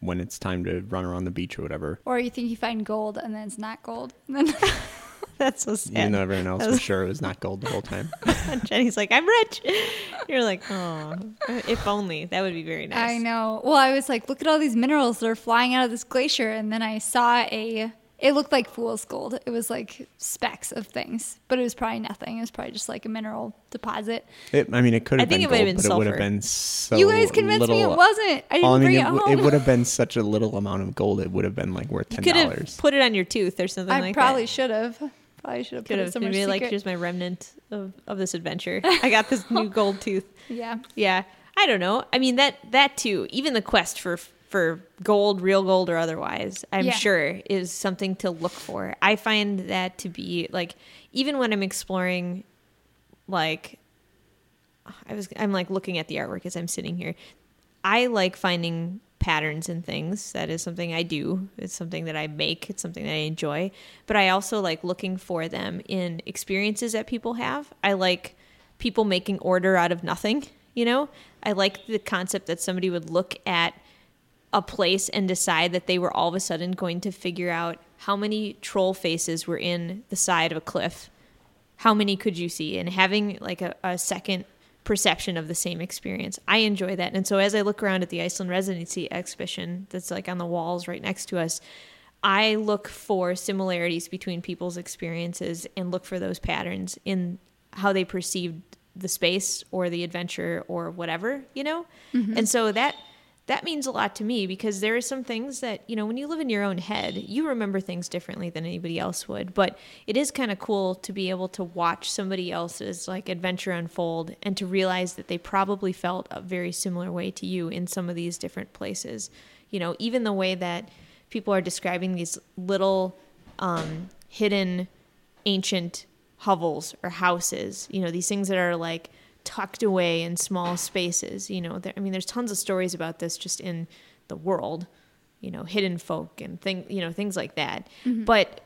when it's time to run around the beach or whatever, Or you think you find gold and then it's not gold. And then That's so sad. even though everyone else was sure it was not gold the whole time. Jenny's like, I'm rich. You're like, oh, if only. That would be very nice. I know. Well, I was like, look at all these minerals that are flying out of this glacier. And then I saw a, it looked like fool's gold. It was like specks of things, but it was probably nothing. It was probably just like a mineral deposit. It, I mean, it could I have think been it might have gold, been but it would have sulfur. been so. you guys convinced me it wasn't. I didn't I mean, bring it, it, w- home. it would have been such a little amount of gold. It would have been like worth ten Could have dollars. put it on your tooth or something I like probably that. should have. Probably should have put Could it have somewhere maybe like secret. here's my remnant of, of this adventure. I got this new gold tooth. yeah. Yeah, I don't know. I mean that that too. Even the quest for for gold, real gold or otherwise, I'm Yeah. sure is something to look for. I find that to be like even when I'm exploring, like I was I'm like looking at the artwork as I'm sitting here. I like finding patterns in things. That is something I do. It's something that I make. It's something that I enjoy. But I also like looking for them in experiences that people have. I like people making order out of nothing, you know? I like the concept that somebody would look at a place and decide that they were all of a sudden going to figure out how many troll faces were in the side of a cliff. How many could you see? And having like a, a second perception of the same experience. I enjoy that. And so as I look around at the Iceland residency exhibition that's like on the walls right next to us, I look for similarities between people's experiences and look for those patterns in how they perceived the space or the adventure or whatever, you know? Mm-hmm. And so that that means a lot to me because there are some things that, you know, when you live in your own head, you remember things differently than anybody else would. But it is kind of cool to be able to watch somebody else's like adventure unfold and to realize that they probably felt a very similar way to you in some of these different places. You know, even the way that people are describing these little um, hidden ancient hovels or houses, you know, these things that are like tucked away in small spaces, you know, there, I mean, there's tons of stories about this just in the world, you know, hidden folk and thing, you know, things like that. Mm-hmm. But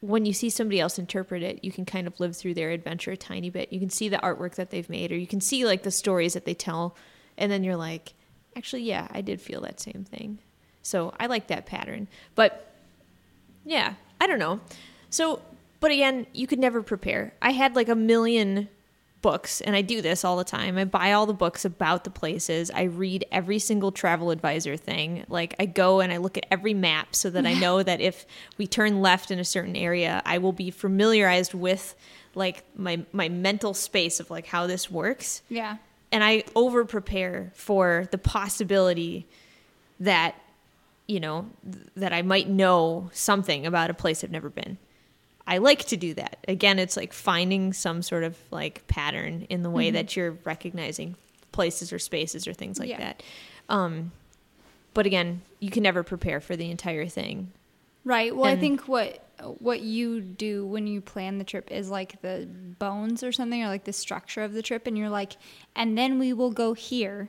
when you see somebody else interpret it, you can kind of live through their adventure a tiny bit. You can see the artwork that they've made, or you can see like the stories that they tell, and then you're like, actually, yeah, I did feel that same thing. So I like that pattern. But yeah, I don't know. So, but again, you could never prepare. I had like a million books, and I do this all the time. I buy all the books about the places. I read every single travel advisor thing. Like, I go and I look at every map so that I know that if we turn left in a certain area, I will be familiarized with like my my mental space of like how this works Yeah. and I over prepare for the possibility that you know th- that I might know something about a place I've never been. I like to do that. Again, it's like finding some sort of like pattern in the way that you're recognizing places or spaces or things like Yeah. that. Um, but again, you can never prepare for the entire thing. Right. Well, I think what what you do when you plan the trip is like the bones or something, or like the structure of the trip, and you're like, and then we will go here,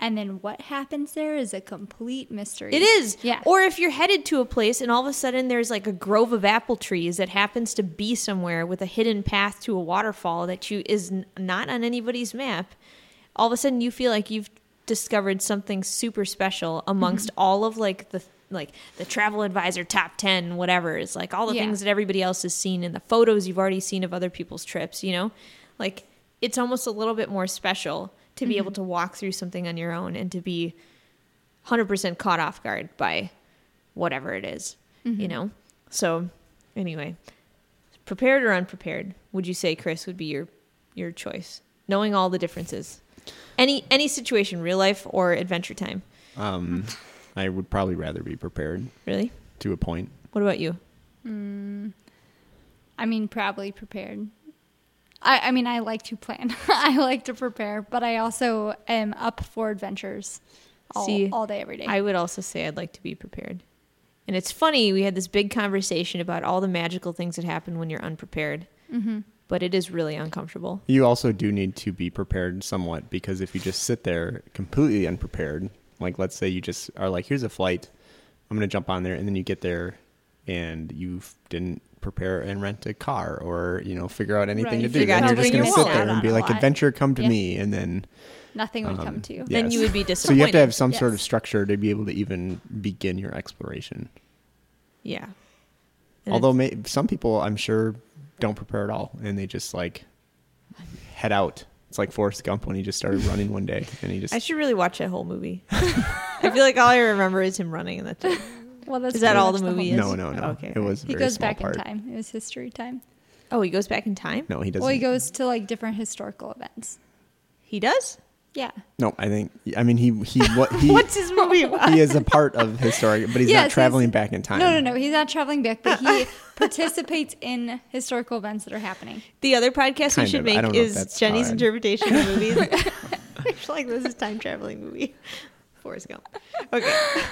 and then what happens there is a complete mystery. It is. Yeah. Or if you're headed to a place and all of a sudden there's like a grove of apple trees that happens to be somewhere with a hidden path to a waterfall that you is n- not on anybody's map, all of a sudden you feel like you've discovered something super special amongst Mm-hmm. all of like the like the travel advisor top 10 whatever is like all the Yeah. things that everybody else has seen and the photos you've already seen of other people's trips you know like it's almost a little bit more special to be able to walk through something on your own and to be 100% caught off guard by whatever it is, you know? So, anyway, prepared or unprepared, would you say Chris would be your your choice? Knowing all the differences. Any any situation, real life or adventure time. Um, I would probably rather be prepared Really? to a point. What about you? Mm, I mean, probably prepared. I, I mean, I like to plan. I like to prepare, but I also am up for adventures all, See, all day, every day. I would also say I'd like to be prepared. And it's funny, we had this big conversation about all the magical things that happen when you're unprepared. Mm-hmm. But it is really uncomfortable. You also do need to be prepared somewhat because if you just sit there completely unprepared, like let's say you just are like, here's a flight, I'm going to jump on there, and then you get there and you didn't prepare and rent a car or, you know, figure out anything Right. to do. Then you're just going to sit there and be like, adventure, come to Yeah. me. And then, Nothing would um, come to you. yeah. Then you would be disappointed so you have to have some sort of structure to be able to even begin your exploration. Yeah. And Although may, some people, I'm sure, don't prepare at all and they just like head out. It's like Forrest Gump when he just started running one day and he just I should really watch that whole movie. I feel like all I remember is him running, and that's it. Well, that's Is that all the whole movie is? no, no, no. Okay. It was a He very goes small back part. in time. It was history time. Oh, he goes back in time. No, he doesn't. Well, he goes to like different historical events. He does. Yeah. No, I think. I mean, he he what he What's his movie about? he is a part of historic, but he's Yes, not he's- traveling back in time. No, no, no. He's not traveling back, but he participates in historical events that are happening. The other podcast we should of. Make don't know if is Jenny's how interpretation of movies. I feel like this is time traveling movie. Forrest Gump. Okay.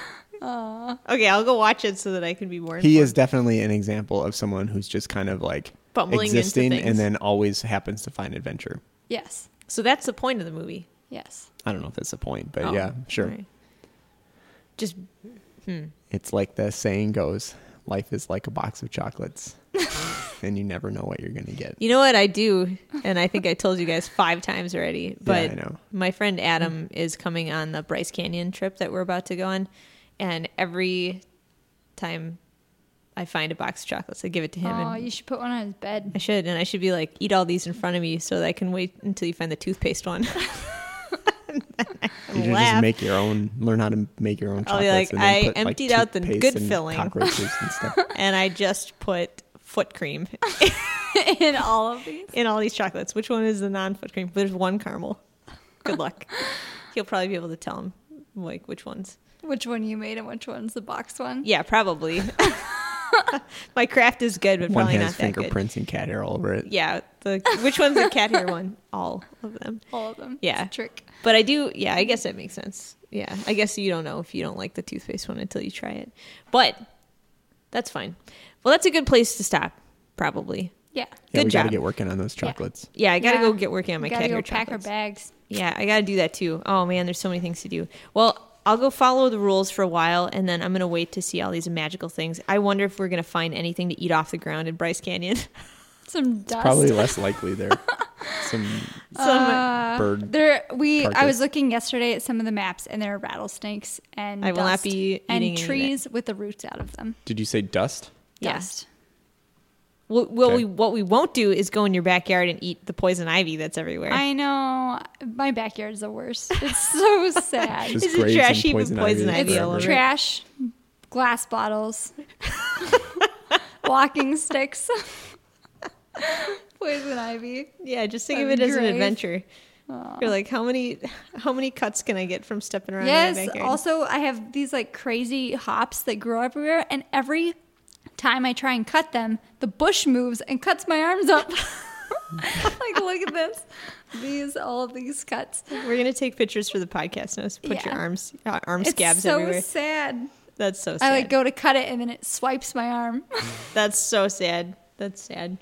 Okay, I'll go watch it so that I can be more. He is definitely an example of someone who's just kind of like Bumbling into existing things. and then always happens to find adventure. Yes. So that's the point of the movie. Yes. I don't know if that's the point, but Oh, yeah, sure. all right. Just hmm. It's like the saying goes, life is like a box of chocolates. and you never know what you're going to get. You know what I do, and I think I told you guys five times already. But I know. my friend Adam is coming on the Bryce Canyon trip that we're about to go on, and every time I find a box of chocolates, I give it to him. Oh, and you should put one on his bed. I should, and I should be like, eat all these in front of me so that I can wait until you find the toothpaste one. You should just make your own, learn how to make your own I'll be like, and then I put, like, emptied out the good and filling. Cockroaches and stuff. and I just put foot cream in all of these. in all these chocolates. Which one is the non-foot cream? There's one caramel. Good luck. He'll probably be able to tell him like which ones. Which one you made and which one's the box one? Yeah, probably. My craft is good, but One probably has not that good. fingerprints and cat hair all over it. Yeah, the which one's the cat hair one? All of them. All of them. Yeah. It's a trick. But I do. Yeah, I guess that makes sense. Yeah, I guess you don't know if you don't like the toothpaste one until you try it. But that's fine. Well, that's a good place to stop. Probably. Yeah. Yeah, Good we Gotta get working on those chocolates. Yeah, I gotta Yeah. go get working on my We gotta cat go hair pack our bags. Yeah, I gotta do that too. Oh man, there's so many things to do. Well, I'll go follow the rules for a while, and then I'm gonna wait to see all these magical things. I wonder if we're gonna find anything to eat off the ground in Bryce Canyon. Some dust. Probably less likely there. Some Some Uh, bird. There, we. I was looking yesterday at some of the maps, and there are rattlesnakes and I will not dust be and eating any of trees with the roots out of them. Did you say dust? Yeah. Dust. What, what Okay. we what we won't do is go in your backyard and eat the poison ivy that's everywhere. I know my backyard's the worst. It's so sad. Just Is it trash heap of poison poison ivy ivy all trash, glass bottles, walking sticks, poison ivy. yeah, just think of it be as an great. adventure. You're like, how many how many cuts can I get from stepping around in Yes. my backyard? Also, I have these like crazy hops that grow everywhere, and every time I try and cut them, the bush moves and cuts my arms up. like, look at this. These, all of these cuts. We're gonna take pictures for the podcast now. So put your Yeah. arms uh, arm It's scabs so everywhere. sad. That's so sad. I like go to cut it, and then it swipes my arm. That's so sad. That's sad.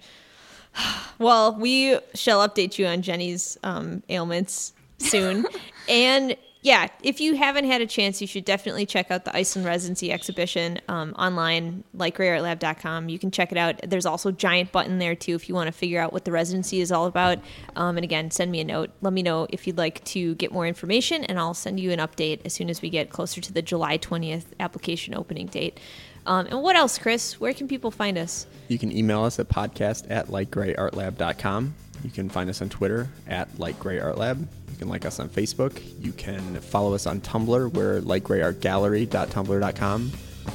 Well, we shall update you on Jenny's um, ailments soon. and yeah, if you haven't had a chance, you should definitely check out the Iceland Residency exhibition um, online, lightgreyartlab.com. You can check it out. There's also a giant button there too if you want to figure out what the residency is all about. Um, and again, send me a note. Let me know if you'd like to get more information, and I'll send you an update as soon as we get closer to the July 20th application opening date. Um, and what else, Chris? Where can people find us? You can email us at podcast at lightgreyartlab.com. You can find us on Twitter at Light Grey Art Lab. You can like us on Facebook. You can follow us on Tumblr. We're lightgreyartgallery.tumblr.com.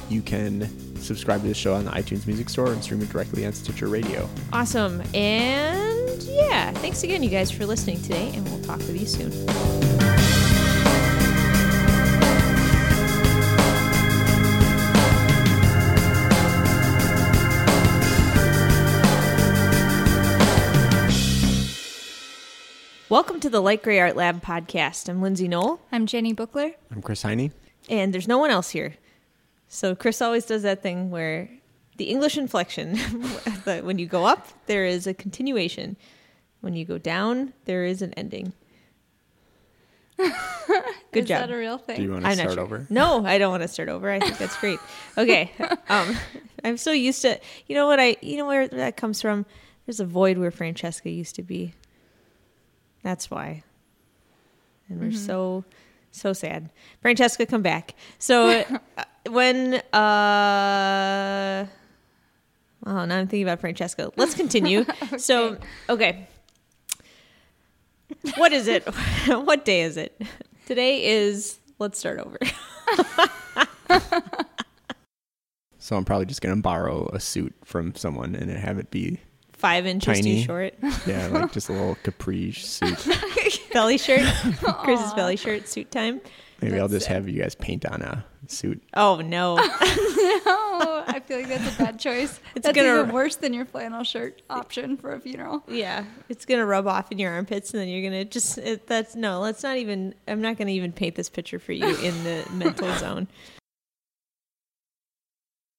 You can subscribe to the show on the iTunes Music Store and stream it directly on Stitcher Radio. Awesome. And yeah, thanks again, you guys, for listening today, and we'll talk with you soon. Welcome to the Light Grey Art Lab podcast. I'm Lindsay Nohl, I'm Jenny Bookler. I'm Chris Heine. and there's no one else here. So Chris always does that thing where the English inflection, that when you go up, there is a continuation. When you go down, there is an ending. Good Is job. that a real thing? Do you want to I'm start sure. over? No, I don't want to start over. I think that's great. Okay. Um, I'm so used to, you know what I, you know where that comes from? There's a void where Francesca used to be. That's why. And we're so, so sad. Francesca, come back. So uh, when, uh, oh, now I'm thinking about Francesca. Let's continue. So, okay. What is it? what day is it? Today is, let's start over. So I'm probably just going to borrow a suit from someone and have it be, Five inches Tiny. too short. yeah, like just a little capri suit. belly shirt. Chris's belly shirt, suit time. Maybe I'll That's just have you guys paint on a suit. Oh, no. no. I feel like that's a bad choice. It's that's gonna- even worse than your flannel shirt option for a funeral. yeah. It's going to rub off in your armpits and then you're going to just, it, that's, no, let's not even, I'm not going to even paint this picture for you in the mental zone.